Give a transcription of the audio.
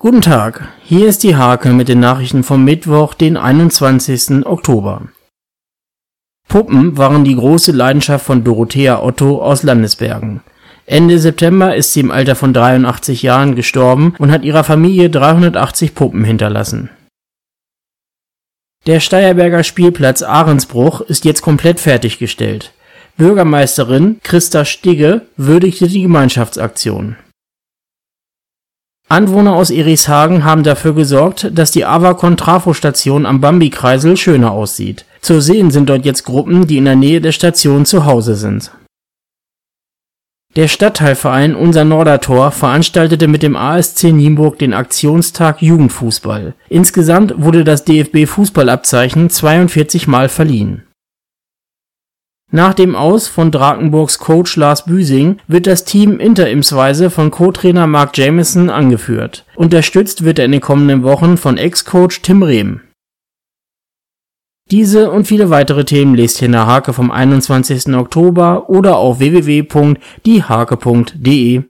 Guten Tag, hier ist die Hake mit den Nachrichten vom Mittwoch, den 21. Oktober. Puppen waren die große Leidenschaft von Dorothea Otto aus Landesbergen. Ende September ist sie im Alter von 83 Jahren gestorben und hat ihrer Familie 380 Puppen hinterlassen. Der Steierberger Spielplatz Ahrensbruch ist jetzt komplett fertiggestellt. Bürgermeisterin Christa Stigge würdigte die Gemeinschaftsaktion. Anwohner aus Erichshagen haben dafür gesorgt, dass die Avacon Trafostation am Bambi-Kreisel schöner aussieht. Zu sehen sind dort jetzt Gruppen, die in der Nähe der Station zu Hause sind. Der Stadtteilverein Unser Nordertor veranstaltete mit dem ASC Nienburg den Aktionstag Jugendfußball. Insgesamt wurde das DFB-Fußballabzeichen 42 Mal verliehen nach dem Aus von Drakenburgs Coach Lars Büsing wird das Team interimsweise von Co-Trainer Mark Jamieson angeführt. Unterstützt wird er in den kommenden Wochen von Ex-Coach Tim Rehm. Diese und viele weitere Themen lest ihr in der Hake vom 21. Oktober oder auf www.diehake.de